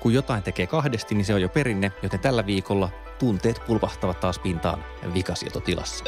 Kun jotain tekee kahdesti, niin se on jo perinne, joten tällä viikolla tunteet pulpahtavat taas pintaan vikasietotilassa.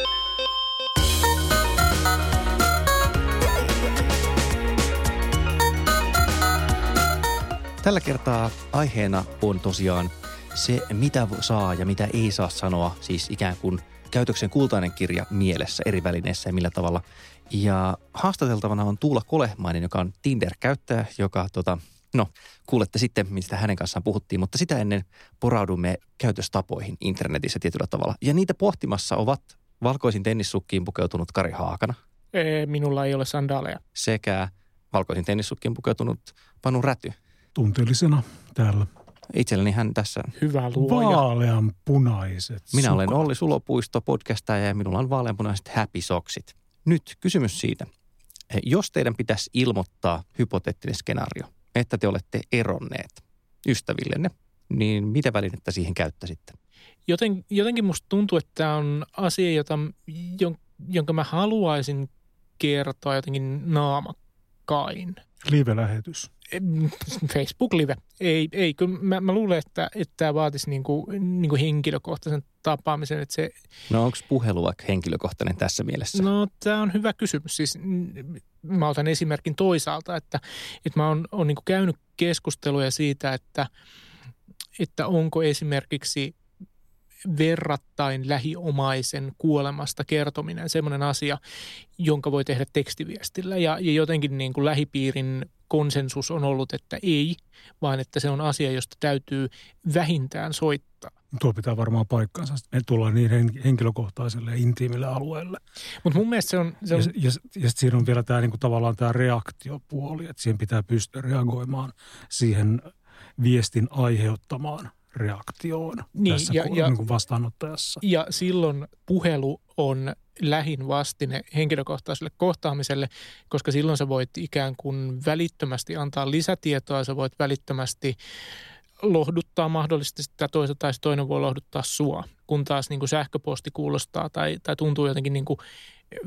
Tällä kertaa aiheena on tosiaan se, mitä saa ja mitä ei saa sanoa, siis ikään kuin käytöksen kultainen kirja mielessä eri välineissä ja millä tavalla. Ja haastateltavana on Tuula Kolehmainen, joka on Tinder-käyttäjä, joka tota, no, kuulette sitten, mistä hänen kanssaan puhuttiin, mutta sitä ennen poraudumme käytöstapoihin internetissä tietyllä tavalla. Ja niitä pohtimassa ovat valkoisin tennissukkiin pukeutunut Kari Haakana. Ee, minulla ei ole sandaaleja. Sekä valkoisin tennissukkiin pukeutunut Panu Räty. Tunteellisena täällä. Itselleni hän tässä. Hyvä luoja. Vaalean punaiset Minä sukat. olen Olli Sulopuisto podcastaja ja minulla on vaaleanpunaiset happy soksit. Nyt kysymys siitä. Jos teidän pitäisi ilmoittaa hypoteettinen skenaario, että te olette eronneet ystävillenne, niin mitä välinettä siihen käyttäisitte? Joten, jotenkin musta tuntuu, että tämä on asia, jota, jon, jonka mä haluaisin kertoa jotenkin naamakkain. Live-lähetys. Em, Facebook-live. Ei, ei kyllä mä, mä luulen, että, että tämä vaatisi niinku, niinku henkilökohtaisen tapaamisen. Että se, No onko puhelu vaikka henkilökohtainen tässä mielessä? no tämä on hyvä kysymys. Siis mä otan esimerkin toisaalta, että, että mä oon, oon niinku käynyt keskusteluja siitä, että, että onko esimerkiksi verrattain lähiomaisen kuolemasta kertominen semmoinen asia, jonka voi tehdä tekstiviestillä. Ja, ja jotenkin niin kuin lähipiirin konsensus on ollut, että ei, vaan että se on asia, josta täytyy vähintään soittaa. Tuo pitää varmaan paikkansa. Me tullaan niin hen- henkilökohtaiselle ja intiimille alueelle. Mutta mun mielestä se on, se Ja, on ja, ja sitten siinä on vielä tämä niinku, tavallaan tämä reaktiopuoli, että siihen pitää pystyä reagoimaan siihen viestin aiheuttamaan reaktioon Niin, tässä ja- ja, Niin vastaanottajassa. Ja silloin puhelu on lähin vastine henkilökohtaiselle kohtaamiselle, koska silloin sä voit ikään kuin välittömästi antaa lisätietoa, sä voit välittömästi lohduttaa mahdollisesti sitä toista tai se toinen voi lohduttaa sua, kun taas niin kuin sähköposti kuulostaa tai, tai tuntuu jotenkin niin kuin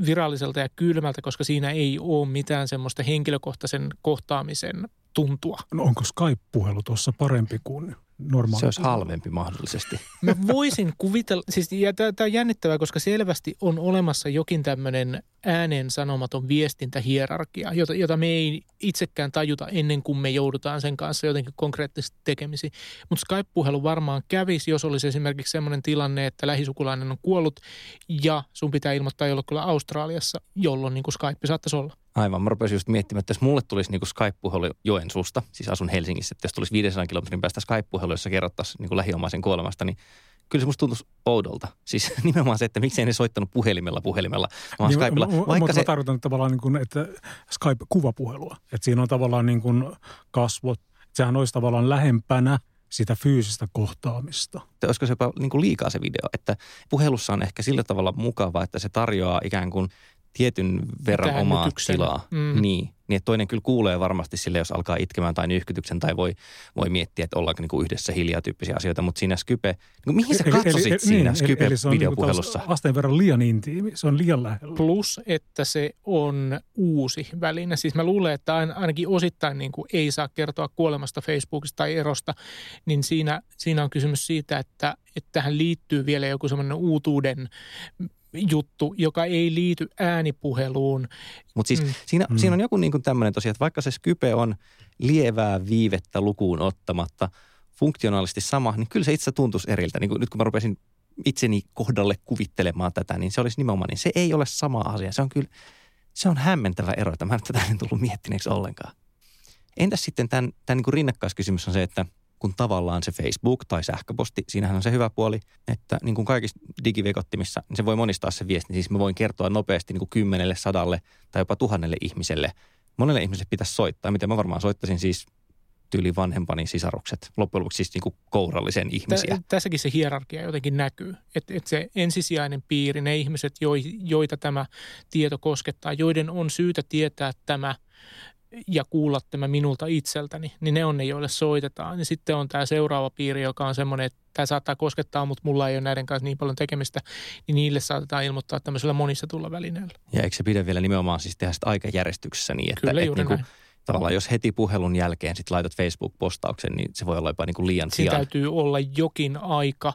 viralliselta ja kylmältä, koska siinä ei ole mitään semmoista henkilökohtaisen kohtaamisen tuntua. No onko Skype-puhelu tuossa parempi kuin normaali? Se olisi halvempi mahdollisesti. Mä voisin kuvitella, siis ja tämä on jännittävää, koska selvästi on olemassa jokin tämmöinen ääneen sanomaton viestintähierarkia, jota, jota me ei itsekään tajuta ennen kuin me joudutaan sen kanssa jotenkin konkreettisesti tekemisiin. Mutta Skype-puhelu varmaan kävisi, jos olisi esimerkiksi sellainen tilanne, että lähisukulainen on kuollut ja sun pitää ilmoittaa jollekulle Australiassa, jolloin niin kuin Skype saattaisi olla. Aivan, mä rupesin just miettimään, että jos mulle tulisi niin Skype-puhelu Joensuusta, siis asun Helsingissä, että jos tulisi 500 kilometrin päästä Skype-puhelu, jossa kerrottaisiin niin lähiomaisen kuolemasta, niin kyllä se musta tuntuisi oudolta. Siis nimenomaan se, että miksei ne soittanut puhelimella puhelimella, vaan Niin, Skypella. Vaikka mutta se, mä tarkoitan tavallaan niin kuin, että Skype-kuvapuhelua. Että siinä on tavallaan niin kuin kasvot. Sehän olisi tavallaan lähempänä sitä fyysistä kohtaamista. että olisiko se jopa niin kuin liikaa se video, että puhelussa on ehkä sillä tavalla mukava, että se tarjoaa ikään kuin tietyn verran omaa tilaa. Mm. Niin, niin, että toinen kyllä kuulee varmasti sille, jos alkaa itkemään tai nyhkytyksen tai voi, voi miettiä, että ollaanko niin kuin yhdessä hiljaa tyyppisiä asioita, mutta siinä Skype, niin kuin mihin sä katsosit eli- siinä niin, eli- eli se on niin Skype-videopuhelussa? taas asteen verran liian intiimi. Se on liian lähellä. Plus, että se on uusi väline. Siis mä luulen, että ain- ainakin osittain niin kuin ei saa kertoa kuolemasta Facebookista tai erosta, niin siinä, siinä on kysymys siitä, että, että tähän liittyy vielä joku semmoinen uutuuden juttu, joka ei liity äänipuheluun. Mutta siis Mm. siinä, Mm. siinä on joku niin kuin tämmöinen tosiaan, että vaikka se Skype on lievää viivettä lukuun ottamatta, funktionaalisesti sama, niin kyllä se itse tuntuisi eriltä. Niin kuin nyt kun mä rupesin itseni kohdalle kuvittelemaan tätä, niin se olisi nimenomaan, niin se ei ole sama asia. Se on kyllä, se on hämmentävä ero, että mä en tätä en tullut miettineeksi ollenkaan. Entäs sitten tämän, tämän niin kuin rinnakkaiskysymys on se, että kuin tavallaan se Facebook tai sähköposti. Siinähän on se hyvä puoli, että niin kuin kaikissa digivekottimissa, niin se voi monistaa se viesti. Siis mä voin kertoa nopeasti niin kuin kymmenelle, sadalle tai jopa tuhannelle ihmiselle. Monelle ihmiselle pitäisi soittaa. Miten mä varmaan soittaisin siis tyyli vanhempani sisarukset, loppujen lopuksi siis niin kuin kourallisen ihmisiä. Tässäkin se hierarkia jotenkin näkyy, että, että se ensisijainen piiri, ne ihmiset, joita tämä tieto koskettaa, joiden on syytä tietää tämä ja kuulla tämä minulta itseltäni, niin ne on ne, joille soitetaan. Ja sitten on tämä seuraava piiri, joka on semmoinen, että tämä saattaa koskettaa, mutta mulla ei ole näiden kanssa niin paljon tekemistä, niin niille saatetaan ilmoittaa tämmöisellä monissa tulla välineellä. Ja eikö se pidä vielä nimenomaan siis tehdä sitä aikajärjestyksessä niin, että, Kyllä, että niin kuin, tavallaan jos heti puhelun jälkeen sit laitat Facebook-postauksen, niin se voi olla jopa niin kuin liian Siinä täytyy olla jokin aika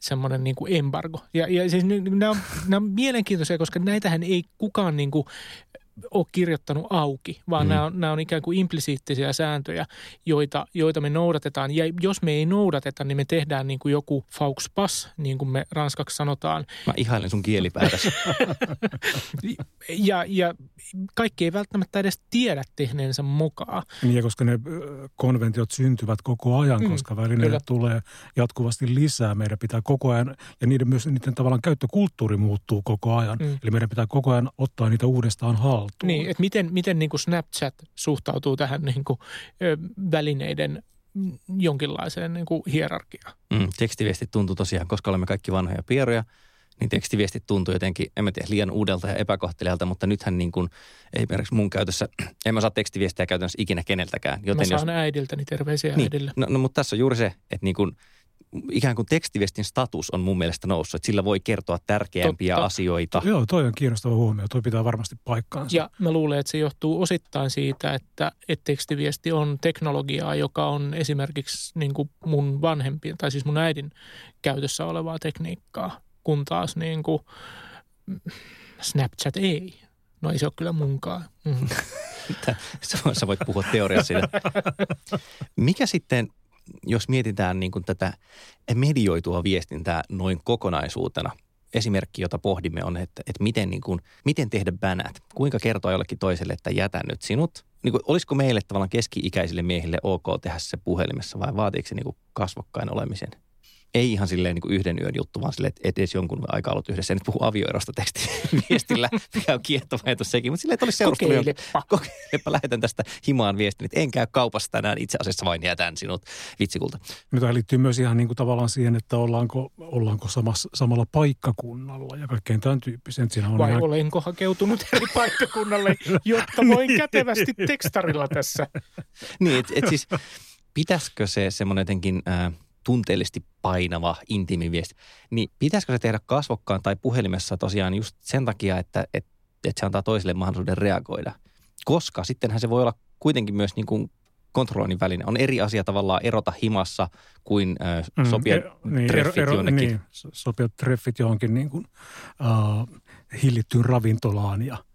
semmoinen niin kuin embargo. Ja, ja siis nämä on, nämä on mielenkiintoisia, koska näitähän ei kukaan niin kuin ole kirjoittanut auki, vaan mm. nämä, on, nämä on ikään kuin implisiittisiä sääntöjä, joita, joita me noudatetaan. Ja jos me ei noudateta, niin me tehdään niin kuin joku faux pas, niin kuin me ranskaksi sanotaan. Mä ihailen sun kielipäätäsi. ja, ja kaikki ei välttämättä edes tiedä tehneensä mukaan. Niin, koska ne konventiot syntyvät koko ajan, mm, koska välineitä tulee jatkuvasti lisää. Meidän pitää koko ajan, ja niiden myös niiden tavallaan käyttökulttuuri muuttuu koko ajan. Mm. Eli meidän pitää koko ajan ottaa niitä uudestaan haltuun. Niin, että miten, miten niin kuin Snapchat suhtautuu tähän niin kuin, ö, välineiden jonkinlaiseen niin kuin hierarkiaan. Mm, tekstiviestit tuntuu tosiaan, koska olemme kaikki vanhoja pieroja, niin tekstiviestit tuntuu jotenkin, en mä tiedä, liian uudelta ja epäkohtelijalta, mutta nythän niin kuin, esimerkiksi mun käytössä, en mä saa tekstiviestiä käytännössä ikinä keneltäkään. Joten mä saan jos, äidiltäni terveisiä niin, äidille. No, no, mutta tässä on juuri se, että niin kuin, ikään kuin tekstiviestin status on mun mielestä noussut, että sillä voi kertoa tärkeämpiä Totta. asioita. Joo, toi on kiinnostava huomio. Toi pitää varmasti paikkaansa. Ja mä luulen, että se johtuu osittain siitä, että, että tekstiviesti on teknologiaa, joka on esimerkiksi niin kuin mun vanhempien, tai siis mun äidin käytössä olevaa tekniikkaa, kun taas niin kuin Snapchat ei. No ei se ole kyllä munkaan. Mm-hmm. Sä voit puhua teoriassa siitä. Mikä sitten jos mietitään niin kuin tätä medioitua viestintää noin kokonaisuutena, esimerkki, jota pohdimme on, että, että miten, niin kuin, miten tehdä bänät. Kuinka kertoa jollekin toiselle, että jätän nyt sinut. Niin kuin, olisiko meille tavallaan keski-ikäisille miehille ok tehdä se puhelimessa vai vaatiiko se niin kuin kasvokkain olemisen? Ei ihan silleen niin kuin yhden yön juttu, vaan silleen, että edes jonkun aikaa ollut yhdessä. En nyt puhu avioerosta tekstiviestillä, mikä on kiehtova ajatus sekin, mutta silleen, että olisi seurustelu. Kokeilepa. Kokeilepa, lähetän tästä himaan viestin, että en käy kaupassa tänään, itse asiassa vain jätän sinut vitsikulta. No, tämä liittyy myös ihan niin kuin tavallaan siihen, että ollaanko, ollaanko samassa, samalla paikkakunnalla ja kaikkein tämän tyyppisen. Siinä on Vai ihan... olenko hakeutunut eri paikkakunnalle, jotta voin niin. kätevästi tekstarilla tässä? niin, että et siis pitäisikö se semmoinen jotenkin... Äh, tunteellisesti painava, intiimi viesti, niin pitäisikö se tehdä kasvokkaan tai puhelimessa tosiaan just sen takia, että, että, että se antaa toiselle mahdollisuuden reagoida? Koska sittenhän se voi olla kuitenkin myös niin kuin kontrolloinnin väline. On eri asia tavallaan erota himassa kuin äh, sopia mm, niin, treffit ero, jonnekin. Niin, sopia treffit johonkin niin kuin, uh, hillittyyn ravintolaan ja –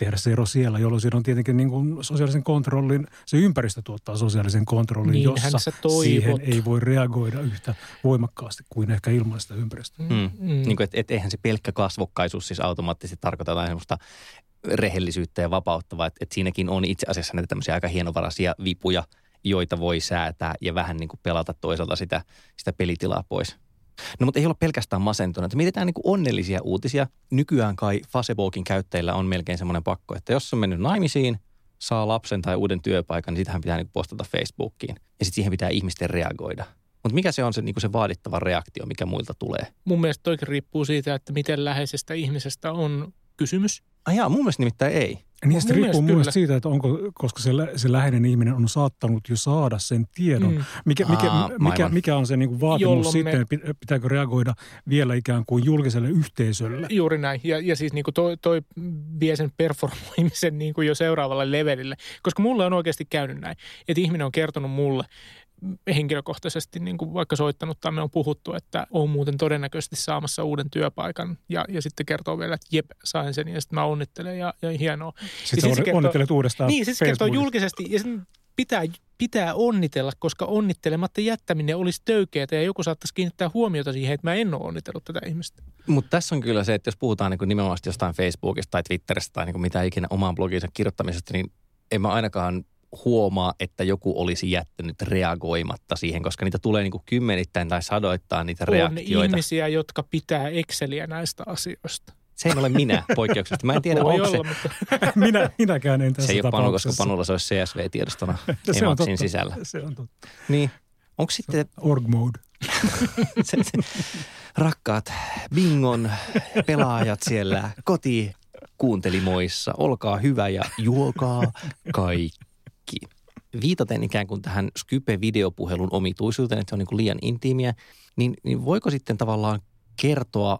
tehdä se ero siellä, jolloin siinä on tietenkin niin kuin sosiaalisen kontrollin, se ympäristö tuottaa sosiaalisen kontrollin, niin jossa siihen ei voi reagoida yhtä voimakkaasti kuin ehkä ilman sitä ympäristöä. Mm. Mm. Niin kuin, et, et eihän se pelkkä kasvokkaisuus siis automaattisesti tarkoita jotain sellaista rehellisyyttä ja vapauttavaa, että et siinäkin on itse asiassa näitä tämmöisiä aika hienovaraisia vipuja, joita voi säätää ja vähän niin kuin pelata toisaalta sitä, sitä pelitilaa pois. No mutta ei olla pelkästään masentuneita. Mietitään niin kuin onnellisia uutisia. Nykyään kai Facebookin käyttäjillä on melkein semmoinen pakko, että jos on mennyt naimisiin, saa lapsen tai uuden työpaikan, niin sitähän pitää niin postata Facebookiin. Ja sitten siihen pitää ihmisten reagoida. Mutta mikä se on se, niin se vaadittava reaktio, mikä muilta tulee? Mun mielestä toikin riippuu siitä, että miten läheisestä ihmisestä on kysymys. Ajaa, mun mielestä nimittäin ei. Niin se riippuu mun mielestä siitä, että onko, koska se, se läheinen ihminen on saattanut jo saada sen tiedon. Mm. Mikä, mikä, Aa, mikä, mikä on se niin kuin vaatimus Jolloin sitten, me... pitääkö reagoida vielä ikään kuin julkiselle yhteisölle? Juuri näin. Ja, ja siis niin kuin toi, toi vie sen performoimisen niin kuin jo seuraavalle levelille. Koska mulle on oikeasti käynyt näin, että ihminen on kertonut mulle, henkilökohtaisesti niin kuin vaikka soittanut tai me on puhuttu, että on muuten todennäköisesti saamassa uuden työpaikan ja, ja sitten kertoo vielä, että jep, sain sen ja sitten mä onnittelen ja, ja hienoa. Sitten ja sit kertoo, onnittelet uudestaan Niin, sitten kertoo julkisesti ja sitten pitää, pitää onnitella, koska onnittelematta jättäminen olisi töykeätä ja joku saattaisi kiinnittää huomiota siihen, että mä en ole onnitellut tätä ihmistä. Mutta tässä on kyllä se, että jos puhutaan niin nimenomaan jostain Facebookista tai Twitteristä tai niin mitä ikinä omaan blogiinsa kirjoittamisesta, niin en mä ainakaan huomaa, että joku olisi jättänyt reagoimatta siihen, koska niitä tulee niin kuin kymmenittäin tai sadoittain niitä on reaktioita. ihmisiä, jotka pitää Exceliä näistä asioista. Se ei ole minä poikkeuksellisesti. Mä en tiedä, Voi onko olla, se. mutta Minä, minäkään en tässä Se ei ole Panu, koska. Panulla se olisi CSV-tiedostona Se on totta. sisällä. Se on totta. Niin, onko sitten Org mode. se, se, rakkaat Bingon pelaajat siellä koti kuuntelimoissa, olkaa hyvä ja juokaa kaikki. Viitaten ikään kuin tähän Skype-videopuhelun omituisuuteen, että se on niin kuin liian intiimiä, niin, niin voiko sitten tavallaan kertoa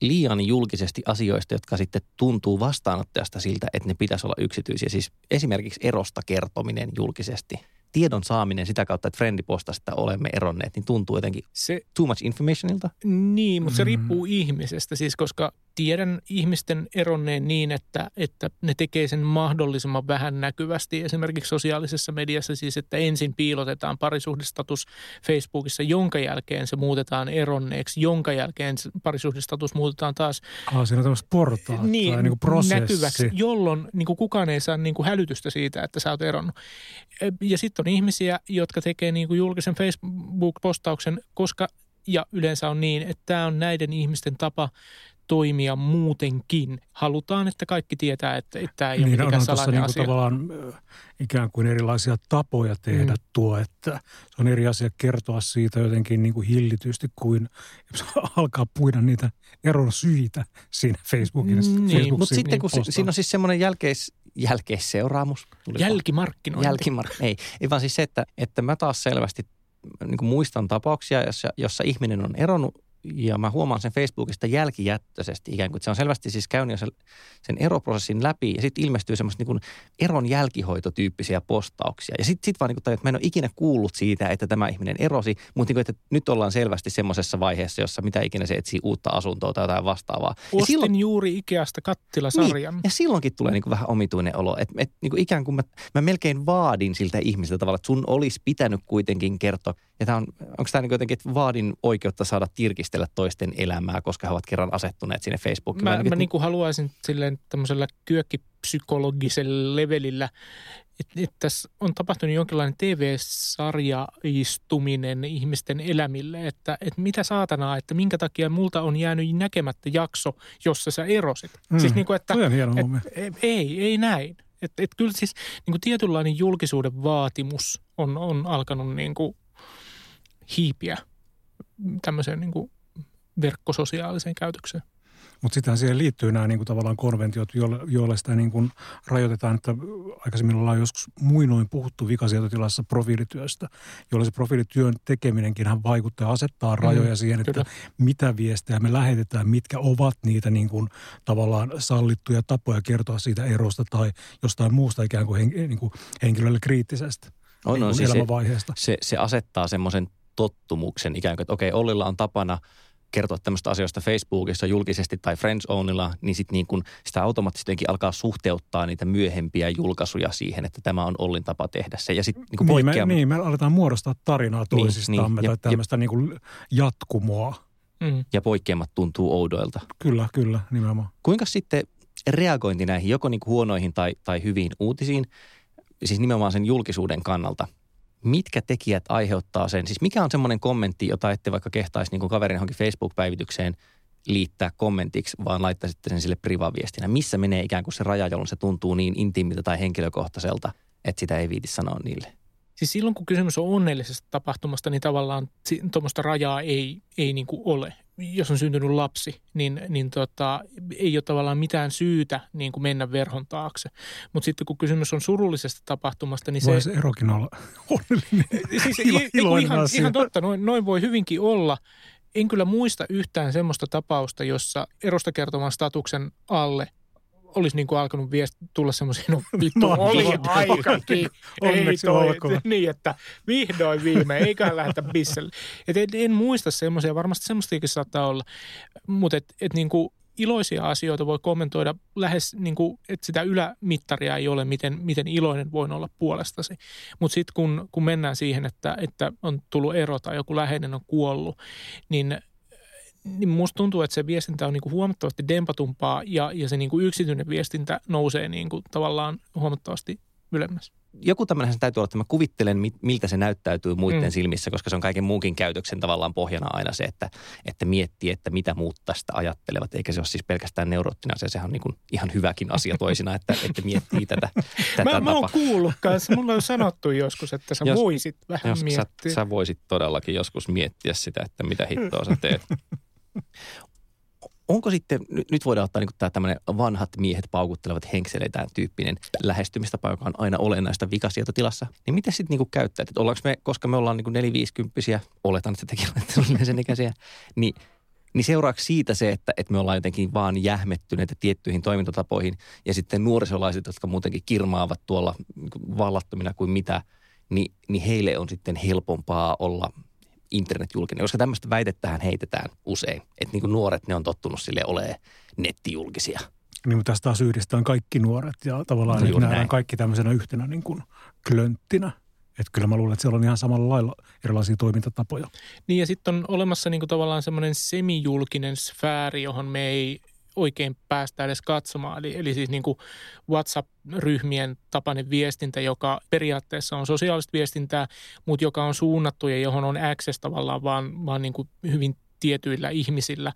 liian julkisesti asioista, jotka sitten tuntuu vastaanottajasta siltä, että ne pitäisi olla yksityisiä. Siis esimerkiksi erosta kertominen julkisesti. Tiedon saaminen sitä kautta, että että olemme eronneet, niin tuntuu jotenkin se, too much informationilta. niin, mutta se Mm. riippuu ihmisestä. Siis koska tiedän ihmisten eronneen niin, että, että ne tekee sen mahdollisimman vähän näkyvästi. Esimerkiksi sosiaalisessa mediassa siis, että ensin piilotetaan parisuhdestatus Facebookissa, jonka jälkeen se muutetaan eronneeksi, jonka jälkeen se parisuhdestatus muutetaan taas Ah, siinä on tämmöistä portaat niin, tai niin kuin prosessi. näkyväksi, jolloin niin kuin kukaan ei saa niin kuin hälytystä siitä, että sä oot eronnut. Ja sitten on ihmisiä, jotka tekee niin kuin julkisen Facebook-postauksen, koska ja yleensä on niin, että tämä on näiden ihmisten tapa toimia muutenkin. Halutaan, että kaikki tietää, että, että tämä ei ole Niin on, mitenkään on salainen niin asia. tavallaan ikään kuin erilaisia tapoja tehdä Mm. tuo, että se on eri asia kertoa siitä jotenkin niin kuin hillitysti kuin alkaa puida niitä eron syitä siinä Facebookin. Mm, niin, Mutta sitten kun si- siinä on siis semmoinen jälkeis, jälkeisseuraamus. Jälkimarkkinointi. Jälkimar- ei, ei vaan siis se, että, että mä taas selvästi niin muistan tapauksia, jossa, jossa ihminen on eronnut ja mä huomaan sen Facebookista jälkijättöisesti ikään kuin, että se on selvästi siis käynyt sen, eroprosessin läpi ja sitten ilmestyy semmoista niin eron jälkihoitotyyppisiä postauksia. Ja sitten sit vaan niin kuin, että mä en ole ikinä kuullut siitä, että tämä ihminen erosi, mutta niin kuin, että nyt ollaan selvästi semmoisessa vaiheessa, jossa mitä ikinä se etsii uutta asuntoa tai jotain vastaavaa. Ja Ostin silloin, juuri Ikeasta kattilasarjan. niin, ja silloinkin tulee niin kuin vähän omituinen olo, että, että niin kuin ikään kuin mä, mä melkein vaadin siltä ihmiseltä tavalla, että sun olisi pitänyt kuitenkin kertoa. Ja tämä on, onko tämä niin jotenkin, että vaadin oikeutta saada tirkistellä toisten elämää, koska he ovat kerran asettuneet sinne Facebookiin. Mä, mä että- niin kuin haluaisin silleen tämmöisellä kyökkipsykologisella levelillä, että, että tässä on tapahtunut jonkinlainen TV-sarjaistuminen ihmisten elämille, että, että mitä saatanaa, että minkä takia multa on jäänyt näkemättä jakso, jossa sä erosit. Mm. Siis niin kuin, että on hieno et, homma. ei, ei näin. Että et kyllä siis niin kuin tietynlainen julkisuuden vaatimus on, on alkanut niin kuin hiipiä tämmöiseen niin kuin verkkososiaaliseen käytökseen. Mutta sittenhän siihen liittyy nämä niin kuin tavallaan konventiot, joille, joille sitä niin kuin rajoitetaan, että aikaisemmin ollaan joskus muinoin puhuttu vikasietotilassa profiilityöstä, jolle se profiilityön tekeminenkin hän vaikuttaa ja asettaa rajoja Mm, siihen, että kyllä. mitä viestejä me lähetetään, mitkä ovat niitä niin kuin tavallaan sallittuja tapoja kertoa siitä erosta tai jostain muusta ikään kuin, hen, niin kuin henkilölle kriittisestä On, niin on, kuin siis se, se, se asettaa semmoisen tottumuksen ikään kuin, että okei, Ollilla on tapana kertoa tämmöistä asioista Facebookissa julkisesti tai Friends Onilla, niin sitten niin kun sitä automaattisesti alkaa suhteuttaa niitä myöhempiä julkaisuja siihen, että tämä on Ollin tapa tehdä se. Ja sitten niin Niin me, poikkeaa. niin, me aletaan muodostaa tarinaa Niin, toisistamme niin, tai ja- tämmöistä niin kuin jatkumoa. Mm. ja poikkeamat tuntuu oudoilta. Kyllä, kyllä, nimenomaan. Kuinka sitten reagointi näihin joko niin kuin huonoihin tai, tai hyviin uutisiin, siis nimenomaan sen julkisuuden kannalta, mitkä tekijät aiheuttaa sen? Siis mikä on semmoinen kommentti, jota ette vaikka kehtaisi niin kaverin johonkin Facebook-päivitykseen liittää kommentiksi, vaan laittaisitte sen sille privaviestinä? Missä menee ikään kuin se raja, jolloin se tuntuu niin intiimiltä tai henkilökohtaiselta, että sitä ei viiti sanoa niille? Siis silloin, kun kysymys on onnellisesta tapahtumasta, niin tavallaan tuommoista rajaa ei, ei niin kuin ole. Jos on syntynyt lapsi, niin, niin tota, ei ole tavallaan mitään syytä niin kuin mennä verhon taakse. Mutta sitten kun kysymys on surullisesta tapahtumasta, niin se... Voi se erokin olla onnellinen. siis, ilo- iloinen ihan, asia. ihan totta, noin, noin voi hyvinkin olla. En kyllä muista yhtään semmoista tapausta, jossa erosta kertoman statuksen alle olisi niin kuin alkanut viest, tulla semmoisia, no vittu, Mahtavaa. oli aikakin. Onneksi ei toi, olkoon. Niin, että vihdoin viimein, eiköhän lähdetä bisselle. Et en, en muista semmoisia, varmasti semmoistakin saattaa olla, mutta et, et niin kuin iloisia asioita voi kommentoida lähes, niin kuin, että sitä ylämittaria ei ole, miten, miten iloinen voin olla puolestasi. Mutta sitten kun, kun mennään siihen, että, että on tullut ero tai joku läheinen on kuollut, niin niin musta tuntuu, että se viestintä on niin kuin huomattavasti dempatumpaa ja, ja se niin kuin yksityinen viestintä nousee niin kuin tavallaan huomattavasti ylemmäs. joku tämmöinen täytyy olla, että mä kuvittelen, miltä se näyttäytyy muiden mm. silmissä, koska se on kaiken muunkin käytöksen tavallaan pohjana aina se, että, että miettii, että mitä muut tästä ajattelevat. Eikä se ole siis pelkästään neuroottinen asia, sehän on niin kuin ihan hyväkin asia toisina, että, että miettii tätä, tätä mä, mä oon kuullut kanssa, mulla on sanottu joskus, että sä jos, voisit vähän jos miettiä. Sä, sä voisit todellakin joskus miettiä sitä, että mitä hittoa sä teet. onko sitten, nyt voidaan ottaa niin tämä tämmöinen vanhat miehet paukuttelevat henkseleitään tyyppinen lähestymistapa, joka on aina olennaista vikasietotilassa, niin miten sitten niin käyttää, että ollaanko me, koska me ollaan niin neliviisikymppisiä, oletan, että tekin olette sen ikäisiä, niin niin seuraako siitä se, että, että me ollaan jotenkin vaan jähmettyneitä tiettyihin toimintatapoihin ja sitten nuorisolaiset, jotka muutenkin kirmaavat tuolla niin vallattomina kuin mitä, niin, niin heille on sitten helpompaa olla internetjulkinen, koska tämmöistä väitettähän heitetään usein. Että niin kuin nuoret, ne on tottunut sille olemaan nettijulkisia. Niin, mutta tästä taas yhdistetään kaikki nuoret ja tavallaan no, nähdään näin. kaikki tämmöisenä yhtenä niin kuin klönttinä. Että kyllä mä luulen, että siellä on ihan samalla lailla erilaisia toimintatapoja. Niin ja sitten on olemassa niin kuin tavallaan semmoinen semijulkinen sfääri, johon me ei oikein päästä edes katsomaan. Eli, eli siis niin kuin WhatsApp-ryhmien tapainen viestintä, joka periaatteessa on sosiaalista viestintää, mutta joka on suunnattu ja johon on access tavallaan vaan, vaan niin kuin hyvin tietyillä ihmisillä,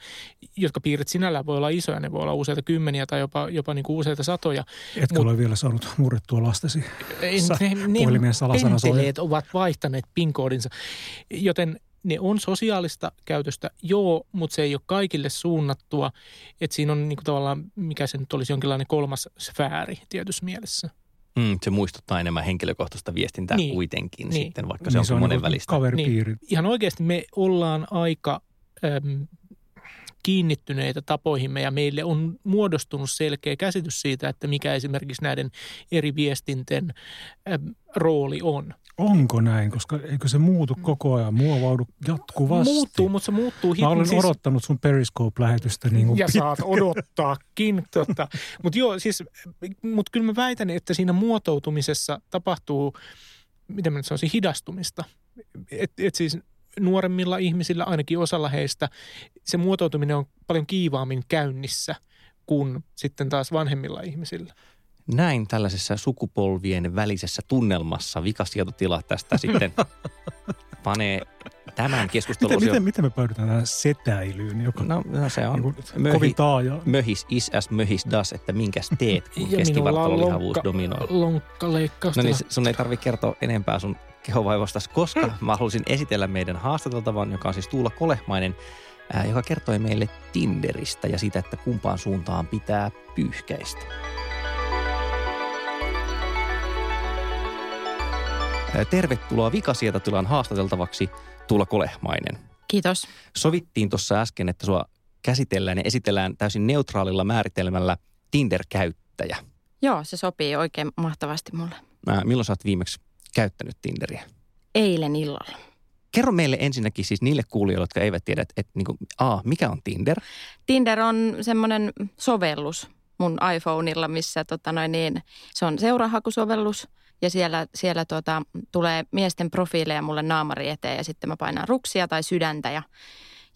jotka piirret sinällään voi olla isoja, ne voi olla useita kymmeniä tai jopa, jopa niin kuin useita satoja. Etkö Mut, ole vielä saanut murrettua lastesi puhelimien salasana ovat vaihtaneet PIN-koodinsa, joten ne on sosiaalista käytöstä, joo, mutta se ei ole kaikille suunnattua. Että siinä on niin kuin tavallaan, mikä se nyt olisi, jonkinlainen kolmas sfääri tietyssä mielessä. Mm, se muistuttaa enemmän henkilökohtaista viestintää niin, kuitenkin niin. sitten, vaikka se niin, on, se on monen välistä. Kaveripiiri. Niin. Ihan oikeasti me ollaan aika äm, kiinnittyneitä tapoihimme ja meille on muodostunut selkeä käsitys siitä, että mikä esimerkiksi näiden eri viestinten äm, rooli on. Onko näin? Koska eikö se muutu koko ajan, muovaudu jatkuvasti? Muuttuu, mutta se muuttuu. Mä olen siis... odottanut sun Periscope-lähetystä niin kuin Ja pitkä. saat odottaakin. Tota. Mutta joo, siis, mutta kyllä mä väitän, että siinä muotoutumisessa tapahtuu, miten mä nyt sanoisin, hidastumista. Et, et siis nuoremmilla ihmisillä, ainakin osalla heistä, se muotoutuminen on paljon kiivaammin käynnissä kuin sitten taas vanhemmilla ihmisillä näin tällaisessa sukupolvien välisessä tunnelmassa vikasietotila tästä sitten panee tämän keskustelun. Miten, miten, miten me päädytään tähän setäilyyn, joka no, no se on niin möhi, kovin taaja. Möhis is as möhis das, että minkäs teet, kun keskivartalolihavuus dominoi. Lonkkaleikkausta. No niin, sun ei tarvitse kertoa enempää sun kehovaivostasi, koska mä haluaisin esitellä meidän haastateltavan, joka on siis Tuula Kolehmainen, joka kertoi meille Tinderistä ja siitä, että kumpaan suuntaan pitää pyyhkäistä. Tervetuloa Vikasietatilan haastateltavaksi Tuula Kolehmainen. Kiitos. Sovittiin tuossa äsken, että sua käsitellään ja esitellään täysin neutraalilla määritelmällä Tinder-käyttäjä. Joo, se sopii oikein mahtavasti mulle. Mä, milloin sä oot viimeksi käyttänyt Tinderiä? Eilen illalla. Kerro meille ensinnäkin siis niille kuulijoille, jotka eivät tiedä, että, että niin kuin, A, mikä on Tinder? Tinder on semmoinen sovellus mun iPhoneilla, missä tota noin niin, se on seurahakusovellus – ja siellä, siellä tuota, tulee miesten profiileja mulle naamari eteen ja sitten mä painan ruksia tai sydäntä ja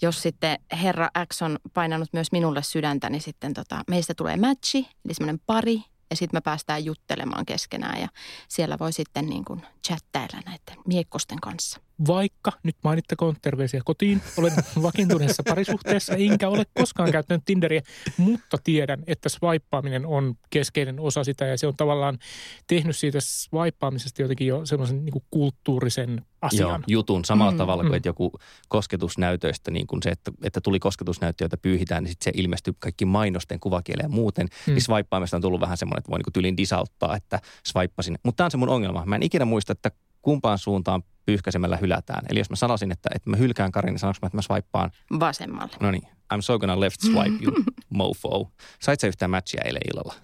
jos sitten herra X on painanut myös minulle sydäntä, niin sitten tota, meistä tulee matchi, eli semmoinen pari, ja sitten me päästään juttelemaan keskenään ja siellä voi sitten niin kuin chattailla näiden miekkosten kanssa. Vaikka, nyt mainittakoon terveisiä kotiin, olen vakiintuneessa parisuhteessa enkä ole koskaan käyttänyt Tinderiä, mutta tiedän, että swipeaaminen on keskeinen osa sitä ja se on tavallaan tehnyt siitä swipeaamisesta jotenkin jo sellaisen niin kuin kulttuurisen asian. Joo, jutun samalla mm, tavalla kuin mm. että joku kosketusnäytöistä, niin kuin se, että, että tuli kosketusnäyttö, jota pyyhitään, niin sitten se ilmestyy kaikki mainosten kuvakieleen ja muuten. Mm. Niin swipeaamista on tullut vähän semmoinen, että voi niin tyylin disauttaa, että swipeasin. Mutta tämä on se mun ongelma. Mä en ikinä muista, että kumpaan suuntaan pyyhkäisemällä hylätään. Eli jos mä sanoisin, että, että mä hylkään Karin, niin sanonko mä, että mä swipaan? Vasemmalle. No niin. I'm so gonna left swipe you, mofo. Sait sä yhtään matchia eilen illalla?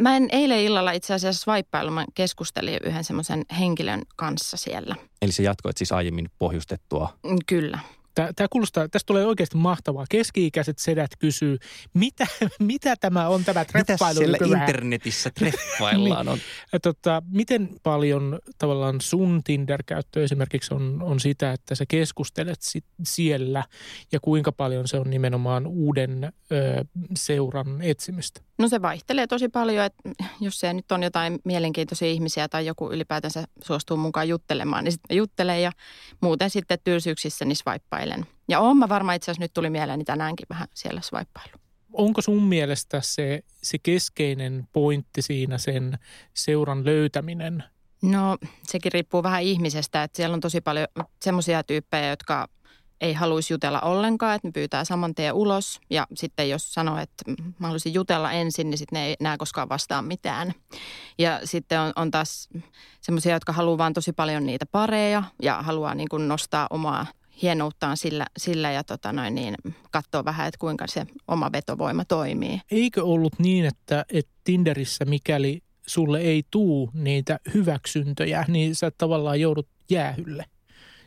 Mä en eilen illalla itse asiassa swipeilu, mä keskustelin yhden semmoisen henkilön kanssa siellä. Eli se jatkoit siis aiemmin pohjustettua? Kyllä. Tämä kuulostaa, tästä tulee oikeasti mahtavaa. Keski-ikäiset sedät kysyy, mitä, mitä tämä on tämä treffailu? Mitä siellä internetissä treffaillaan on? niin, tota, miten paljon tavallaan sun Tinder-käyttö esimerkiksi on, on sitä, että sä keskustelet sit siellä ja kuinka paljon se on nimenomaan uuden ö, seuran etsimistä? No se vaihtelee tosi paljon, että jos se nyt on jotain mielenkiintoisia ihmisiä tai joku ylipäätänsä suostuu mukaan juttelemaan, niin sitten juttelee ja muuten sitten tylsyyksissä niin swipeilen. Ja oon mä varmaan itse asiassa nyt tuli mieleeni tänäänkin vähän siellä swippailu. Onko sun mielestä se, se keskeinen pointti siinä sen seuran löytäminen? No sekin riippuu vähän ihmisestä, että siellä on tosi paljon semmoisia tyyppejä, jotka – ei haluaisi jutella ollenkaan, että ne pyytää saman tien ulos. Ja sitten jos sanoo, että mä haluaisin jutella ensin, niin sitten ne ei näe koskaan vastaan mitään. Ja sitten on, on taas semmoisia, jotka haluaa vaan tosi paljon niitä pareja ja haluaa niin kuin nostaa omaa hienouttaan sillä, sillä ja tota noin niin, katsoa vähän, että kuinka se oma vetovoima toimii. Eikö ollut niin, että, että Tinderissä mikäli sulle ei tuu niitä hyväksyntöjä, niin sä tavallaan joudut jäähylle?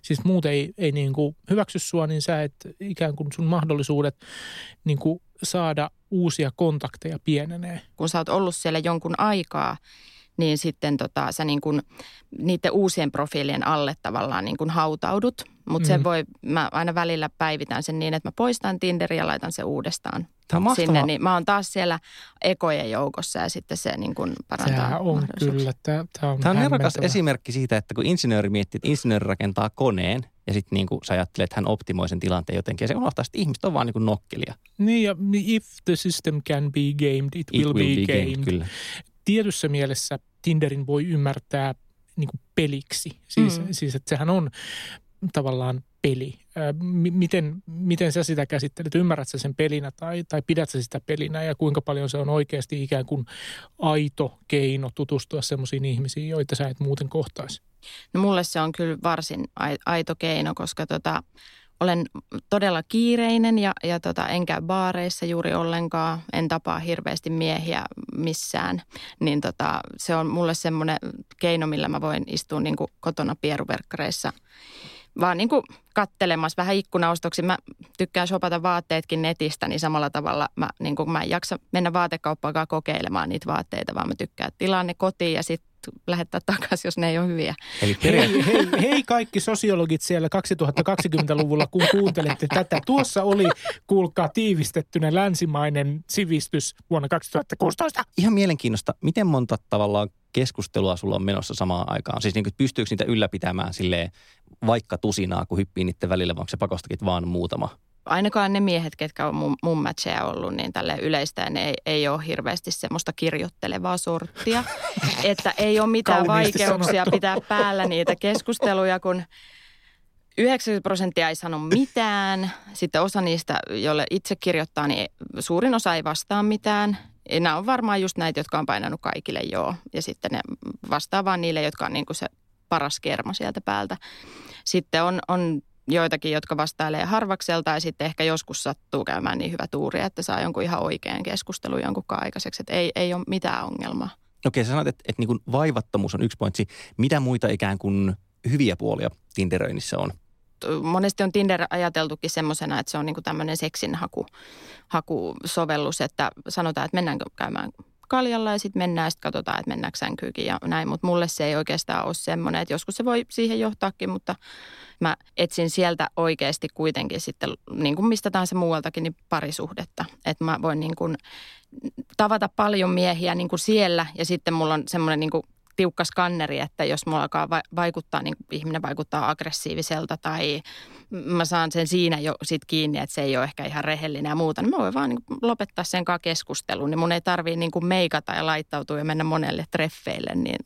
Siis muut ei, ei niin kuin hyväksy sua, niin sä et ikään kuin sun mahdollisuudet niin kuin saada uusia kontakteja pienenee. Kun sä oot ollut siellä jonkun aikaa, niin sitten tota, sä niin kuin niiden uusien profiilien alle tavallaan niin kuin hautaudut. Mutta mm. se voi, mä aina välillä päivitän sen niin, että mä poistan Tinderin ja laitan se uudestaan Tämä on sinne. Niin mä oon taas siellä ekojen joukossa ja sitten se niin kuin parantaa Tämä on kyllä. Tämä, tämä on, tämä on nerokas esimerkki siitä, että kun insinööri miettii, että insinööri rakentaa koneen ja sitten niin kuin sä ajattelet, että hän optimoi sen tilanteen jotenkin ja se unohtaa, että ihmiset on vaan niin kuin nokkelia. Niin ja if the system can be gamed, it, it will, will be, be gamed. gamed. Kyllä tietyssä mielessä Tinderin voi ymmärtää niin kuin peliksi. Siis, mm. siis, että sehän on tavallaan peli. miten, miten sä sitä käsittelet? Ymmärrät sä sen pelinä tai, tai pidät sä sitä pelinä ja kuinka paljon se on oikeasti ikään kuin aito keino tutustua semmoisiin ihmisiin, joita sä et muuten kohtaisi? No mulle se on kyllä varsin aito keino, koska tota, olen todella kiireinen ja, ja tota, en käy baareissa juuri ollenkaan. En tapaa hirveästi miehiä missään. Niin tota, se on mulle semmoinen keino, millä mä voin istua niin kuin kotona pieruverkkareissa vaan niin kuin kattelemassa vähän ikkunaustoksi. Mä tykkään shopata vaatteetkin netistä, niin samalla tavalla mä, niin kuin mä en jaksa mennä vaatekauppaan kokeilemaan niitä vaatteita, vaan mä tykkään tilaa ne kotiin ja sitten lähettää takaisin, jos ne ei ole hyviä. Eli hei, hei, hei kaikki sosiologit siellä 2020-luvulla, kun kuuntelette tätä. Tuossa oli, kuulkaa, tiivistettynä länsimainen sivistys vuonna 2016. Ihan mielenkiinnosta, miten monta tavallaan keskustelua sulla on menossa samaan aikaan? Siis niin kuin, pystyykö niitä ylläpitämään silleen vaikka tusinaa, kun hyppii niiden välillä, vaan se pakostakin vaan muutama? ainakaan ne miehet, ketkä on mun, mun matcheja ollut, niin tälle yleistään ei, ei ole hirveästi semmoista kirjoittelevaa sorttia. että ei ole mitään vaikeuksia sanottu. pitää päällä niitä keskusteluja, kun 90 prosenttia ei sano mitään. Sitten osa niistä, joille itse kirjoittaa, niin suurin osa ei vastaa mitään. Ja nämä on varmaan just näitä, jotka on painanut kaikille joo. Ja sitten ne vastaa vaan niille, jotka on niin kuin se paras kerma sieltä päältä. Sitten on, on joitakin, jotka vastailee harvakselta ja sitten ehkä joskus sattuu käymään niin hyvä tuuri, että saa jonkun ihan oikean keskustelun jonkun aikaiseksi. Että ei, ei ole mitään ongelmaa. Okei, sä sanoit, että, että niin kuin vaivattomuus on yksi pointsi. Mitä muita ikään kuin hyviä puolia Tinderöinnissä on? monesti on Tinder ajateltukin semmoisena, että se on niin kuin tämmöinen seksin haku, hakusovellus, että sanotaan, että mennäänkö käymään kaljalla ja sitten mennään ja sitten katsotaan, että mennäänkö sänkyykin ja näin. Mutta mulle se ei oikeastaan ole semmoinen, että joskus se voi siihen johtaakin, mutta mä etsin sieltä oikeasti kuitenkin sitten, niin kuin mistä tahansa muualtakin, niin parisuhdetta. Että mä voin niin kuin tavata paljon miehiä niin kuin siellä ja sitten mulla on semmoinen niin kuin tiukka skanneri, että jos mulla alkaa vaikuttaa, niin ihminen vaikuttaa aggressiiviselta tai mä saan sen siinä jo sit kiinni, että se ei ole ehkä ihan rehellinen ja muuta, niin mä voin vaan niin lopettaa sen kanssa keskustelun. Niin mun ei tarvii niin meikata ja laittautua ja mennä monelle treffeille, niin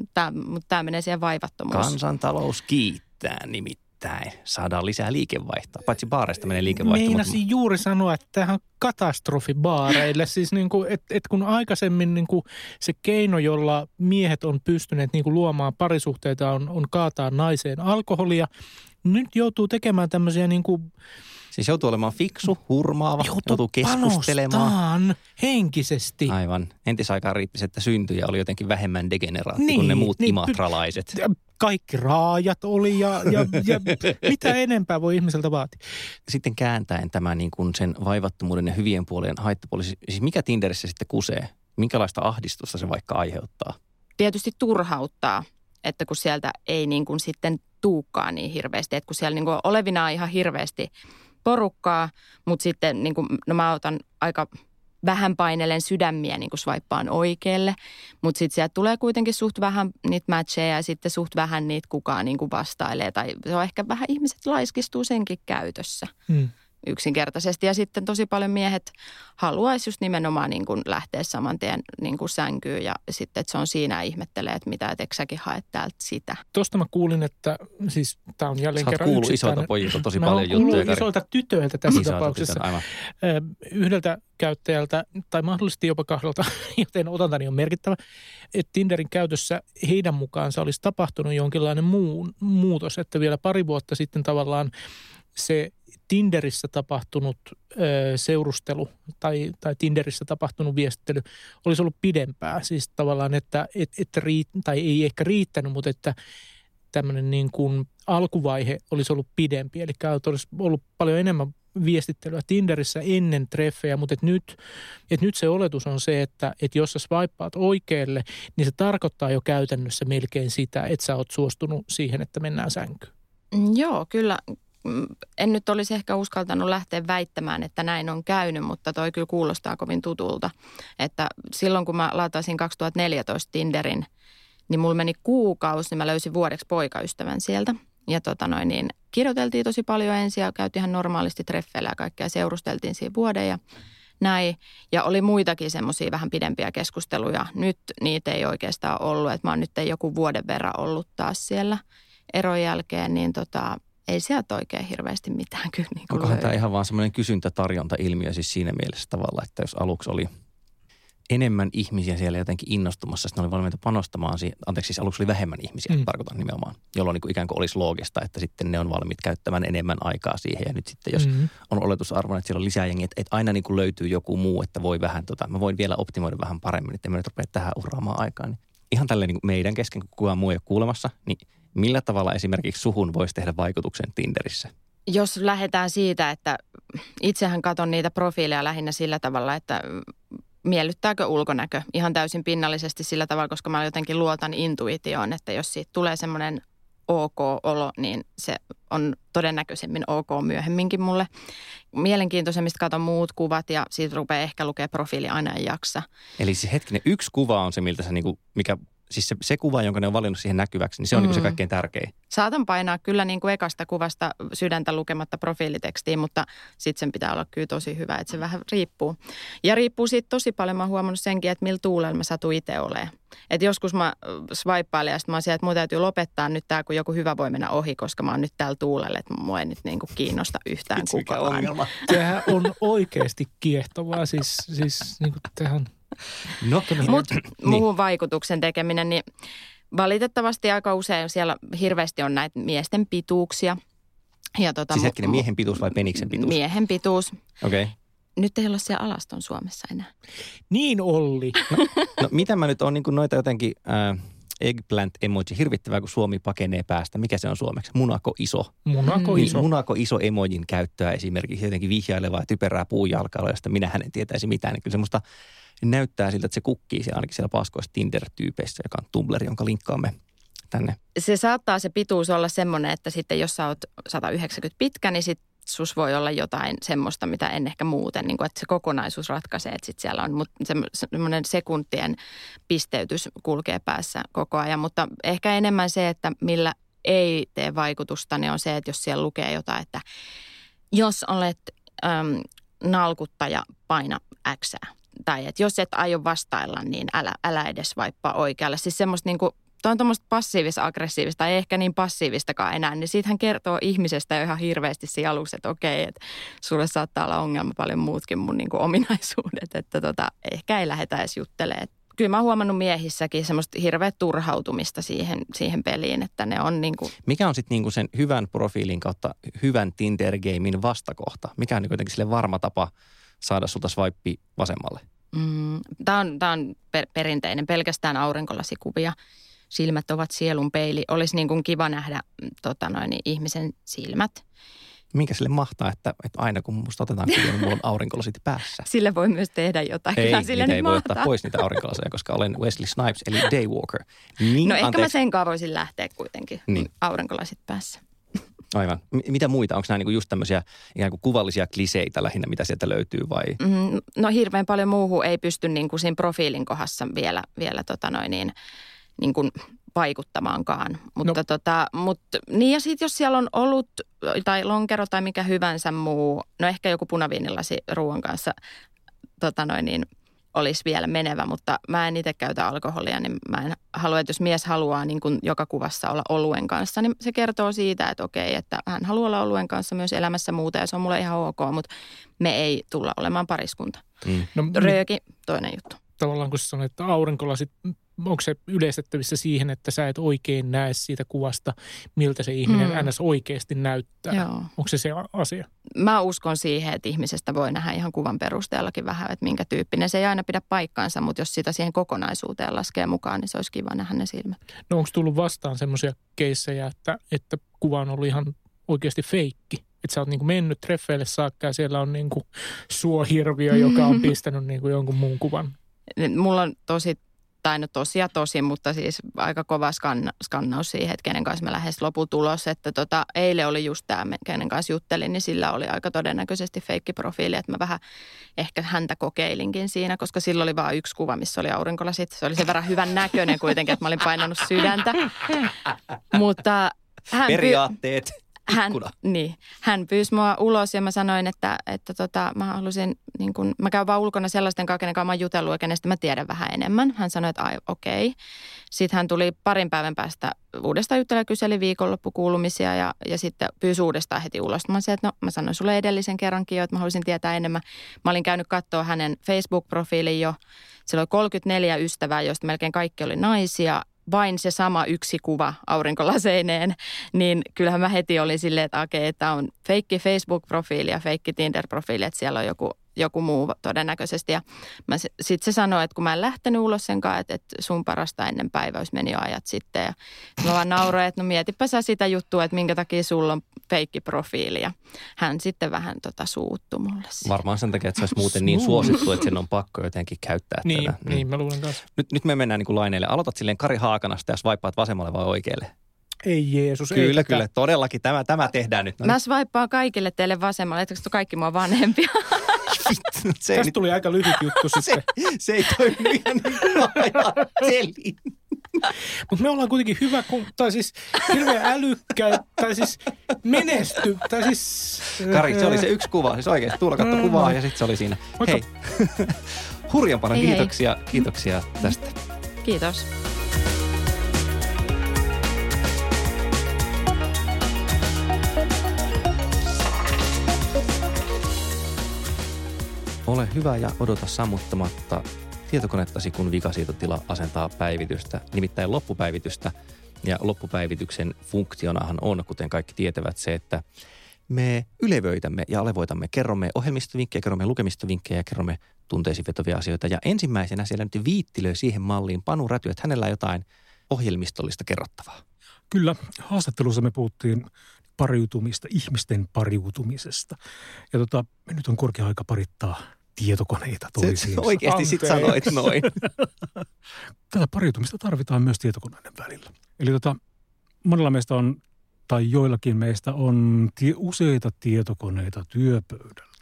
tämä menee siihen vaivattomuus. Kansantalous kiittää nimittäin nimittäin saadaan lisää liikevaihtoa. Paitsi baareista menee liikevaihto. Meinasin mutta... juuri sanoa, että tämähän on katastrofi baareille. siis niin kuin, et, et kun aikaisemmin niin kuin se keino, jolla miehet on pystyneet niin kuin luomaan parisuhteita, on, on kaataa naiseen alkoholia. Nyt joutuu tekemään tämmöisiä niin kuin Siis joutuu olemaan fiksu, hurmaava, joutuu, joutuu keskustelemaan. henkisesti. Aivan. Entisaikaan riippisi, että syntyjä oli jotenkin vähemmän degeneraatti niin, kuin ne muut niin, imatralaiset. Kaikki raajat oli ja, ja, ja mitä enempää voi ihmiseltä vaatia. Sitten kääntäen tämä niin kuin sen vaivattomuuden ja hyvien puolien haittapuoli. Siis mikä Tinderissä sitten kusee? Minkälaista ahdistusta se vaikka aiheuttaa? Tietysti turhauttaa, että kun sieltä ei niin kuin sitten tuukkaa niin hirveästi. Että kun siellä niin kuin olevina on ihan hirveästi porukkaa, mutta sitten niin kuin, no mä otan aika vähän painelen sydämiä niin kuin swipaan oikealle. Mutta sitten sieltä tulee kuitenkin suht vähän niitä matcheja ja sitten suht vähän niitä kukaan niin kuin vastailee. Tai se on ehkä vähän ihmiset laiskistuu senkin käytössä. Hmm yksinkertaisesti. Ja sitten tosi paljon miehet haluaisi just nimenomaan niin kuin lähteä saman tien niin kuin sänkyyn ja sitten, että se on siinä ihmettelee, että mitä, että säkin haet täältä sitä. Tuosta mä kuulin, että siis tämä on jälleen Sä kerran kuullut isolta pojilta tosi mä paljon juttuja. Mä isolta tytöiltä tässä isolta tapauksessa. Tytön, aivan. Yhdeltä käyttäjältä tai mahdollisesti jopa kahdelta, joten otantani on merkittävä, että Tinderin käytössä heidän mukaansa olisi tapahtunut jonkinlainen muu, muutos, että vielä pari vuotta sitten tavallaan se Tinderissä tapahtunut ö, seurustelu tai, tai Tinderissä tapahtunut viestittely olisi ollut pidempää. Siis tavallaan, että, et, että riit, tai ei ehkä riittänyt, mutta että tämmöinen niin kuin alkuvaihe olisi ollut pidempi. Eli olisi ollut paljon enemmän viestittelyä Tinderissä ennen treffejä, mutta et nyt, et nyt se oletus on se, että et jos sä swipeaat oikealle, niin se tarkoittaa jo käytännössä melkein sitä, että sä oot suostunut siihen, että mennään sänkyyn. Mm, joo, kyllä, en nyt olisi ehkä uskaltanut lähteä väittämään, että näin on käynyt, mutta toi kyllä kuulostaa kovin tutulta. Että silloin kun mä latasin 2014 Tinderin, niin mulla meni kuukausi, niin mä löysin vuodeksi poikaystävän sieltä. Ja tota noin, niin kirjoiteltiin tosi paljon ensin ja käytiin ihan normaalisti treffeillä ja kaikkea. Seurusteltiin siinä vuoden ja näin. Ja oli muitakin semmoisia vähän pidempiä keskusteluja. Nyt niitä ei oikeastaan ollut. Että mä oon nyt joku vuoden verran ollut taas siellä eron jälkeen, niin tota, ei sieltä oikein hirveästi mitään kyllä niin Onkohan tämä ihan vaan semmoinen kysyntä-tarjonta-ilmiö siis siinä mielessä tavalla, että jos aluksi oli enemmän ihmisiä siellä jotenkin innostumassa, sitten ne oli valmiita panostamaan siihen. Anteeksi, siis aluksi oli vähemmän ihmisiä, mm. tarkoitan nimenomaan, jolloin niin kuin ikään kuin olisi loogista, että sitten ne on valmiit käyttämään enemmän aikaa siihen. Ja nyt sitten, jos mm-hmm. on oletusarvona, että siellä on lisää jengiä, että, että aina niin kuin löytyy joku muu, että voi vähän, tota, mä voin vielä optimoida vähän paremmin, että mä nyt rupea tähän uraamaan aikaa. Niin ihan tälleen niin meidän kesken, kun kukaan muu ei ole kuulemassa, niin Millä tavalla esimerkiksi suhun voisi tehdä vaikutuksen Tinderissä? Jos lähdetään siitä, että itsehän katon niitä profiileja lähinnä sillä tavalla, että miellyttääkö ulkonäkö ihan täysin pinnallisesti sillä tavalla, koska mä jotenkin luotan intuitioon, että jos siitä tulee semmoinen ok-olo, niin se on todennäköisemmin ok myöhemminkin mulle. Mielenkiintoisemmista katon muut kuvat ja siitä rupeaa ehkä lukea profiili aina jaksa. Eli se hetkinen, yksi kuva on se, miltä se niinku, mikä siis se, se kuva, jonka ne on valinnut siihen näkyväksi, niin se on mm. niin se kaikkein tärkein. Saatan painaa kyllä niin kuin ekasta kuvasta sydäntä lukematta profiilitekstiin, mutta sitten sen pitää olla kyllä tosi hyvä, että se vähän riippuu. Ja riippuu siitä tosi paljon, mä oon huomannut senkin, että millä tuulella mä satu itse olemaan. Että joskus mä swipeilen ja sitten mä oon siellä, että mun täytyy lopettaa nyt tämä, kun joku hyvä voi mennä ohi, koska mä oon nyt täällä tuulella, että mua ei nyt niin kuin kiinnosta yhtään kukaan. Sehän on oikeasti kiehtovaa, siis, siis niin kuin tehän No, Mutta niin. muuhun vaikutuksen tekeminen, niin valitettavasti aika usein siellä hirveästi on näitä miesten pituuksia. Ja tota, siis hetkinen, miehen pituus vai peniksen pituus? Miehen pituus. Okei. Okay. Nyt ei ole siellä alaston Suomessa enää. Niin Olli. No, no mitä mä nyt on niin noita jotenkin... Äh, eggplant emoji, hirvittävää kun Suomi pakenee päästä. Mikä se on suomeksi? Munako iso. Munako niin, iso. Munako iso emojin käyttöä esimerkiksi jotenkin vihjailevaa typerää puujalkaa, josta minä hänen tietäisi mitään. Niin kyllä semmoista näyttää siltä, että se kukkii se ainakin siellä paskoissa Tinder-tyypeissä, joka on Tumblr, jonka linkkaamme tänne. Se saattaa se pituus olla semmoinen, että sitten jos sä oot 190 pitkä, niin sit sus voi olla jotain semmoista, mitä en ehkä muuten, niin kuin, että se kokonaisuus ratkaisee, että sit siellä on. Mutta semmoinen sekuntien pisteytys kulkee päässä koko ajan, mutta ehkä enemmän se, että millä ei tee vaikutusta, niin on se, että jos siellä lukee jotain, että jos olet äm, nalkuttaja, paina X tai että jos et aio vastailla, niin älä, älä edes vaippaa oikealle. Siis semmoista niin kuin, Tuo on tuommoista passiivis-aggressiivista, ei ehkä niin passiivistakaan enää, niin siitähän kertoo ihmisestä jo ihan hirveästi siinä alussa, että okei, että sulle saattaa olla ongelma paljon muutkin mun niin kuin ominaisuudet, että tota, ehkä ei lähdetä edes juttelemaan. Kyllä mä oon huomannut miehissäkin semmoista hirveä turhautumista siihen, siihen peliin, että ne on niin kuin... Mikä on sitten niin sen hyvän profiilin kautta hyvän Tinder-gamein vastakohta? Mikä on niin jotenkin sille varma tapa saada sulta swipe vasemmalle? Mm, Tämä on, tää on per, perinteinen, pelkästään aurinkolasikuvia. Silmät ovat sielun peili. Olisi niin kuin kiva nähdä mm, tota noin, niin ihmisen silmät. Minkä sille mahtaa, että, että aina kun musta otetaan kuva, niin mulla on aurinkolasit päässä? Sille voi myös tehdä jotain. Ei, sille ei mahtaa. voi ottaa pois niitä aurinkolaseja, koska olen Wesley Snipes, eli Daywalker. Niin, no ehkä anteeksi. mä sen voisin lähteä kuitenkin, niin. aurinkolasit päässä. Aivan. M- mitä muita? Onko nämä niinku just tämmöisiä ikään kuin kuvallisia kliseitä lähinnä, mitä sieltä löytyy vai? Mm, no hirveän paljon muuhun ei pysty niin kuin siinä profiilin kohdassa vielä, vielä tota noin niin, niin kuin vaikuttamaankaan. Mutta no. tota, mut, niin ja sitten jos siellä on ollut tai lonkero tai mikä hyvänsä muu, no ehkä joku punaviinilasi ruoan kanssa tota noin niin, olisi vielä menevä, mutta mä en itse käytä alkoholia, niin mä en halua, että jos mies haluaa niin kuin joka kuvassa olla oluen kanssa, niin se kertoo siitä, että okei, että hän haluaa olla oluen kanssa myös elämässä muuta ja se on mulle ihan ok, mutta me ei tulla olemaan pariskunta. Mm. No, Rööki, toinen juttu. Tavallaan kun sanoit, että aurinkolasit onko se yleistettävissä siihen, että sä et oikein näe siitä kuvasta, miltä se ihminen mm. ns. oikeasti näyttää? Joo. Onko se se asia? Mä uskon siihen, että ihmisestä voi nähdä ihan kuvan perusteellakin vähän, että minkä tyyppinen. Se ei aina pidä paikkaansa, mutta jos sitä siihen kokonaisuuteen laskee mukaan, niin se olisi kiva nähdä ne silmät. No onko tullut vastaan semmoisia keissejä, että, että kuva on ollut ihan oikeasti feikki? Että sä oot niinku mennyt treffeille saakka ja siellä on niinku suohirviö, joka on pistänyt niinku jonkun muun kuvan. Mulla on tosi tai no tosia tosi, mutta siis aika kova skanna, skannaus siihen, että kenen kanssa mä lähes loputulos. Että tota, eilen oli just tämä, kenen kanssa juttelin, niin sillä oli aika todennäköisesti feikkiprofiili, että mä vähän ehkä häntä kokeilinkin siinä, koska sillä oli vain yksi kuva, missä oli aurinkolasit. Se oli sen verran hyvän näköinen kuitenkin, että mä olin painanut sydäntä. Mutta hän Periaatteet. Hän, niin, hän pyysi mua ulos ja mä sanoin, että, että tota, mä halusin, niin kun, mä käyn vaan ulkona sellaisten kanssa, kenen kanssa mä oon jutellut ja kenestä mä tiedän vähän enemmän. Hän sanoi, että ai okei. Okay. Sitten hän tuli parin päivän päästä uudestaan jutella kyseli viikonloppukuulumisia ja, ja sitten pyysi uudestaan heti ulos. Mä sanoin, että no mä sanoin sulle edellisen kerrankin jo, että mä haluaisin tietää enemmän. Mä olin käynyt katsoa hänen Facebook-profiilin jo. Siellä oli 34 ystävää, joista melkein kaikki oli naisia vain se sama yksi kuva aurinkolaseineen, niin kyllähän mä heti olin silleen, että okei, että on feikki Facebook-profiili ja feikki Tinder-profiili, että siellä on joku joku muu todennäköisesti. Ja sitten se sanoi, että kun mä en lähtenyt ulos sen kanssa, että, että sun parasta ennen päiväys meni jo ajat sitten. Ja mä vaan nauroin, että no mietipä sä sitä juttua, että minkä takia sulla on feikki profiili. Ja hän sitten vähän tota suuttu mulle. Siitä. Varmaan sen takia, että se olisi muuten niin suosittu, että sen on pakko jotenkin käyttää niin, tätä. Niin, mä luulen kanssa. Nyt, nyt me mennään niin kuin laineille. Aloitat silleen Kari Haakanasta ja swipeaat vasemmalle vai oikealle? Ei Jeesus. Kyllä, ei kyllä. Tätä. Todellakin tämä, tämä tehdään nyt. No Mä swipaan kaikille teille vasemmalle, että kaikki mua vanhempia. se Tästä nyt... tuli aika lyhyt juttu sitten. Se, se ei toiminut ihan niin. Mutta me ollaan kuitenkin hyvä, kun, tai siis hirveän älykkä, tai siis menesty, tai siis... Kari, se oli se yksi kuva, siis oikeasti Tuula katsoi kuvaa ja sitten se oli siinä. Moikka. Hei, hurjan paljon hei, kiitoksia, hei. kiitoksia tästä. Kiitos. Ole hyvä ja odota sammuttamatta tietokonettasi, kun vikasietotila asentaa päivitystä, nimittäin loppupäivitystä. Ja loppupäivityksen funktionahan on, kuten kaikki tietävät, se, että me ylevöitämme ja alevoitamme, kerromme ohjelmistovinkkejä, kerromme lukemistovinkkejä ja kerromme tunteisiin vetovia asioita. Ja ensimmäisenä siellä nyt viittilöi siihen malliin Panu Räty, että hänellä on jotain ohjelmistollista kerrottavaa. Kyllä, haastattelussa me puhuttiin pariutumista, ihmisten pariutumisesta. Ja tota, nyt on korkea aika parittaa tietokoneita toisiinsa. Oikeasti sitten sanoit noin. Tätä pariutumista tarvitaan myös tietokoneiden välillä. Eli tota, monella meistä on, tai joillakin meistä on tie, useita tietokoneita työpöydällä.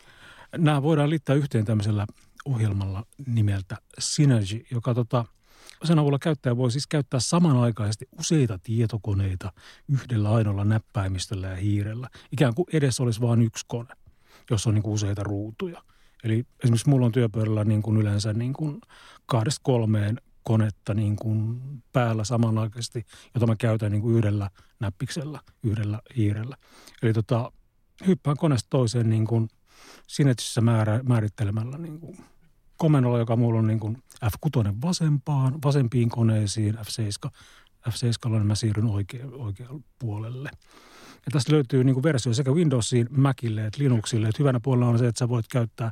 Nämä voidaan liittää yhteen tämmöisellä ohjelmalla nimeltä Synergy, joka tota, sen avulla käyttäjä voi siis käyttää samanaikaisesti useita tietokoneita yhdellä ainoalla näppäimistöllä ja hiirellä. Ikään kuin edessä olisi vain yksi kone, jossa on niin kuin useita ruutuja – Eli esimerkiksi mulla on työpöydällä niin kuin yleensä niin kuin kahdesta kolmeen konetta niin kuin päällä samanaikaisesti, jota mä käytän niin kuin yhdellä näppiksellä, yhdellä hiirellä. Eli tota, hyppään koneesta toiseen niin kuin Synergissä määrä, määrittelemällä niin kuin komennolla, joka mulla on niin kuin F6 vasempaan, vasempiin koneisiin, F7, F7 niin mä siirryn oikealle, oikealle puolelle. Ja tästä löytyy niin versio sekä Windowsiin, Macille että Linuxille. Että hyvänä puolella on se, että sä voit käyttää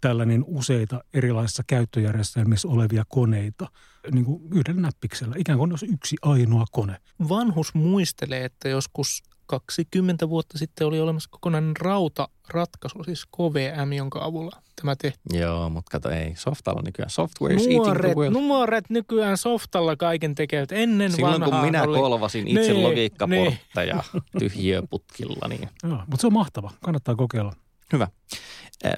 tällä niin useita erilaisissa käyttöjärjestelmissä olevia koneita niin kuin yhdellä näppiksellä. Ikään kuin olisi yksi ainoa kone. Vanhus muistelee, että joskus 20 vuotta sitten oli olemassa kokonainen rautaratkaisu, siis KVM, jonka avulla tämä tehtiin. Joo, mutta kato ei. Softalla nykyään. Software is nuoret, eating the world. Nuoret nykyään softalla kaiken tekevät. Ennen Silloin kun minä oli... kolvasin itse nee, logiikkaportteja tyhjiöputkilla. Niin. Joo, mutta se on mahtava. Kannattaa kokeilla. Hyvä.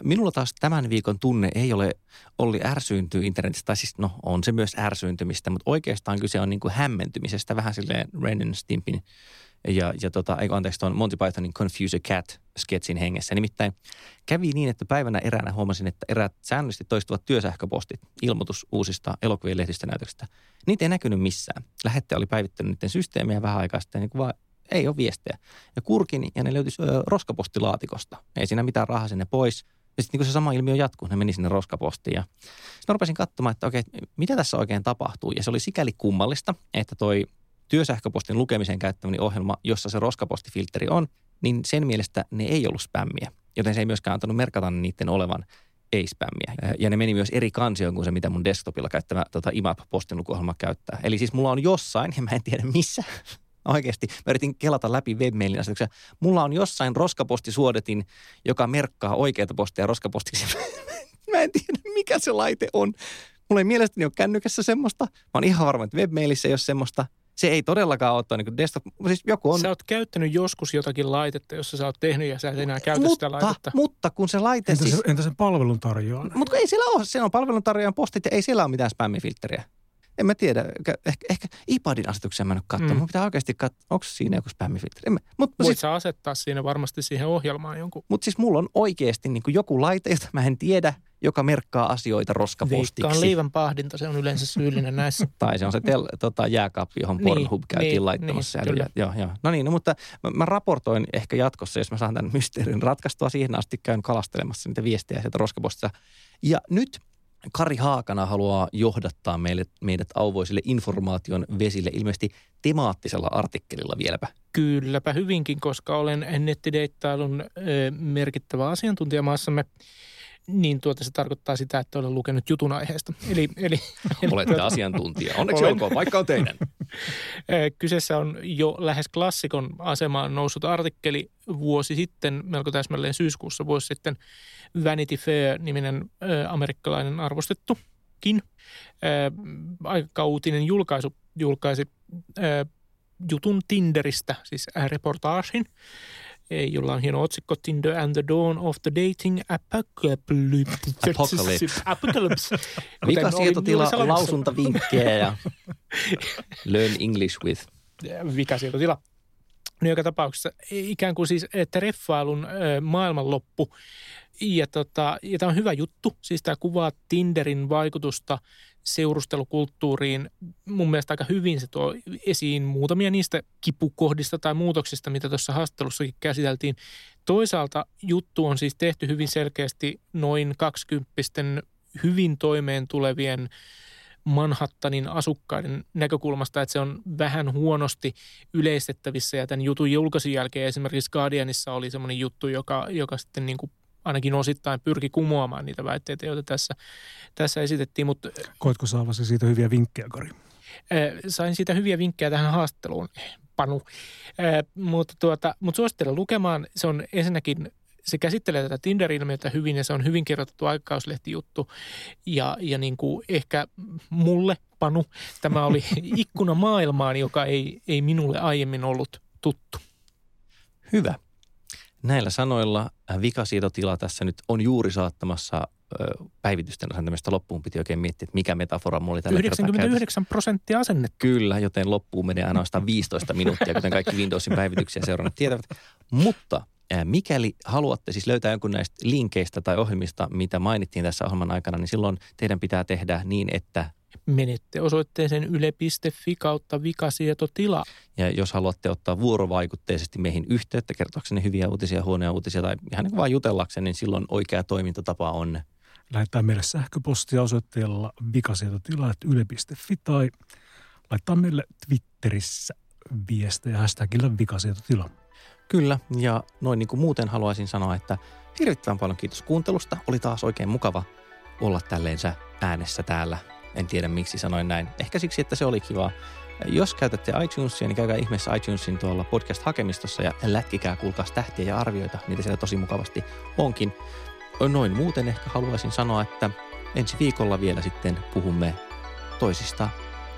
Minulla taas tämän viikon tunne ei ole Olli ärsyyntyy internetistä, tai siis no on se myös ärsyyntymistä, mutta oikeastaan kyse on niin kuin hämmentymisestä vähän silleen Ren Stimpin ja, ja tota, ei anteeksi tuon Monty Pythonin Confuse a Cat sketsin hengessä. Nimittäin kävi niin, että päivänä eräänä huomasin, että eräät säännöllisesti toistuvat työsähköpostit, ilmoitus uusista elokuvien lehdistönäytöksistä, niitä ei näkynyt missään. Lähettäjä oli päivittänyt niiden systeemiä vähän aikaa sitten, niin vaan ei ole viestejä. Ja kurkin ja ne löytyisi ö, roskapostilaatikosta. Ei siinä mitään rahaa sinne pois. Ja sitten niin se sama ilmiö jatkuu, ne meni sinne roskapostiin. Ja sitten rupesin katsomaan, että okei, mitä tässä oikein tapahtuu. Ja se oli sikäli kummallista, että toi työsähköpostin lukemisen käyttämäni ohjelma, jossa se roskapostifilteri on, niin sen mielestä ne ei ollut spämmiä. Joten se ei myöskään antanut merkata niiden olevan ei-spämmiä. Ja ne meni myös eri kansioon kuin se, mitä mun desktopilla käyttämä tota, IMAP-postin lukuohjelma käyttää. Eli siis mulla on jossain, ja mä en tiedä missä, Oikeasti. Mä yritin kelata läpi webmailin asetuksia. Mulla on jossain roskapostisuodetin, joka merkkaa oikeita postia roskapostiksi. mä en tiedä, mikä se laite on. Mulla ei mielestäni ole kännykässä semmoista. Mä oon ihan varma, että webmailissa ei ole semmoista. Se ei todellakaan ole niin desktop. Siis joku on... Sä oot käyttänyt joskus jotakin laitetta, jossa sä oot tehnyt ja sä et enää käytä mutta, sitä laitetta. Mutta kun se laite... Entä, siis... se, entä sen palveluntarjoaja? Mutta ei siellä ole. Se on palveluntarjoajan postit ja ei siellä ole mitään spämmifiltteriä en mä tiedä, ehkä, ehkä iPadin asetuksia mä en ole katsonut. Mm. Mun pitää oikeasti katsoa, onko siinä joku spämmifilteri. Voit siis, sä asettaa siinä varmasti siihen ohjelmaan jonkun. Mutta siis mulla on oikeasti niin kuin joku laite, jota mä en tiedä, joka merkkaa asioita roskapostiksi. Veikkaan liivan pahdinta, se on yleensä syyllinen näissä. tai se on se tel, tota, jääkaappi, johon niin, Pornhub käytiin niin, laittamassa. Niin, ja, joo, joo. No niin, no, mutta mä, mä raportoin ehkä jatkossa, jos mä saan tämän mysteerin ratkaistua. Siihen asti käyn kalastelemassa niitä viestejä sieltä roskapostista. Ja nyt Kari Haakana haluaa johdattaa meille, meidät auvoisille informaation vesille ilmeisesti temaattisella artikkelilla vieläpä. Kylläpä hyvinkin, koska olen nettideittailun merkittävä asiantuntija maassamme niin tuota se tarkoittaa sitä, että olen lukenut jutun aiheesta. Eli, eli, Olette tuota, asiantuntija. Onneksi olen. olkoon, vaikka on teidän. Kyseessä on jo lähes klassikon asemaan noussut artikkeli vuosi sitten, melko täsmälleen syyskuussa vuosi sitten, Vanity Fair-niminen amerikkalainen arvostettukin aikakautinen julkaisu julkaisi jutun Tinderistä, siis reportaasin, jolla on hieno otsikko Tinder and the Dawn of the Dating Apocalypse. Apocalypse. Apocalypse. Vika sietotila, lausuntavinkkejä ja learn English with. Vika sietotila. No joka tapauksessa ikään kuin siis treffailun maailmanloppu. Ja, tota, ja tämä on hyvä juttu. Siis tämä kuvaa Tinderin vaikutusta seurustelukulttuuriin mun mielestä aika hyvin se tuo esiin muutamia niistä kipukohdista tai muutoksista, mitä tuossa haastattelussakin käsiteltiin. Toisaalta juttu on siis tehty hyvin selkeästi noin kaksikymppisten hyvin toimeen tulevien Manhattanin asukkaiden näkökulmasta, että se on vähän huonosti yleistettävissä. Ja tämän jutun julkaisun jälkeen esimerkiksi Guardianissa oli semmoinen juttu, joka, joka sitten niin kuin ainakin osittain pyrki kumoamaan niitä väitteitä, joita tässä, tässä esitettiin. Mutta, Koitko saavasi siitä hyviä vinkkejä, Kari? Sain siitä hyviä vinkkejä tähän haastatteluun, Panu. Mutta, tuota, mutta suosittelen lukemaan. Se on ensinnäkin se käsittelee tätä Tinder-ilmiötä hyvin ja se on hyvin kirjoitettu aikakauslehtijuttu. Ja, ja niin kuin ehkä mulle, Panu, tämä oli ikkuna maailmaan, joka ei, ei minulle aiemmin ollut tuttu. Hyvä. Näillä sanoilla äh, vikasietotila tässä nyt on juuri saattamassa päivitysten asentamista loppuun. Piti oikein miettiä, että mikä metafora mulla oli tällä 99 prosenttia asennettu. Kyllä, joten loppuun menee ainoastaan 15 minuuttia, kuten kaikki Windowsin päivityksiä seurannut tietävät. Mutta mikäli haluatte siis löytää jonkun näistä linkeistä tai ohjelmista, mitä mainittiin tässä ohjelman aikana, niin silloin teidän pitää tehdä niin, että menette osoitteeseen yle.fi kautta vikasietotila. Ja jos haluatte ottaa vuorovaikutteisesti meihin yhteyttä kertoakseni hyviä uutisia, huonoja uutisia tai ihan niin vain jutellakseni, niin silloin oikea toimintatapa on lähettää meille sähköpostia osoitteella vikasietotila.yle.fi tai laittaa meille Twitterissä viestejä hashtagillä vikasietotila. Kyllä, ja noin niin kuin muuten haluaisin sanoa, että hirvittävän paljon kiitos kuuntelusta. Oli taas oikein mukava olla tälleensä äänessä täällä en tiedä miksi sanoin näin. Ehkä siksi, että se oli kiva. Jos käytätte iTunesia, niin käykää ihmeessä iTunesin tuolla podcast-hakemistossa ja lätkikää kuulkaas tähtiä ja arvioita, niitä siellä tosi mukavasti onkin. Noin muuten ehkä haluaisin sanoa, että ensi viikolla vielä sitten puhumme toisista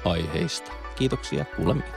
aiheista. Kiitoksia, kuulemiin.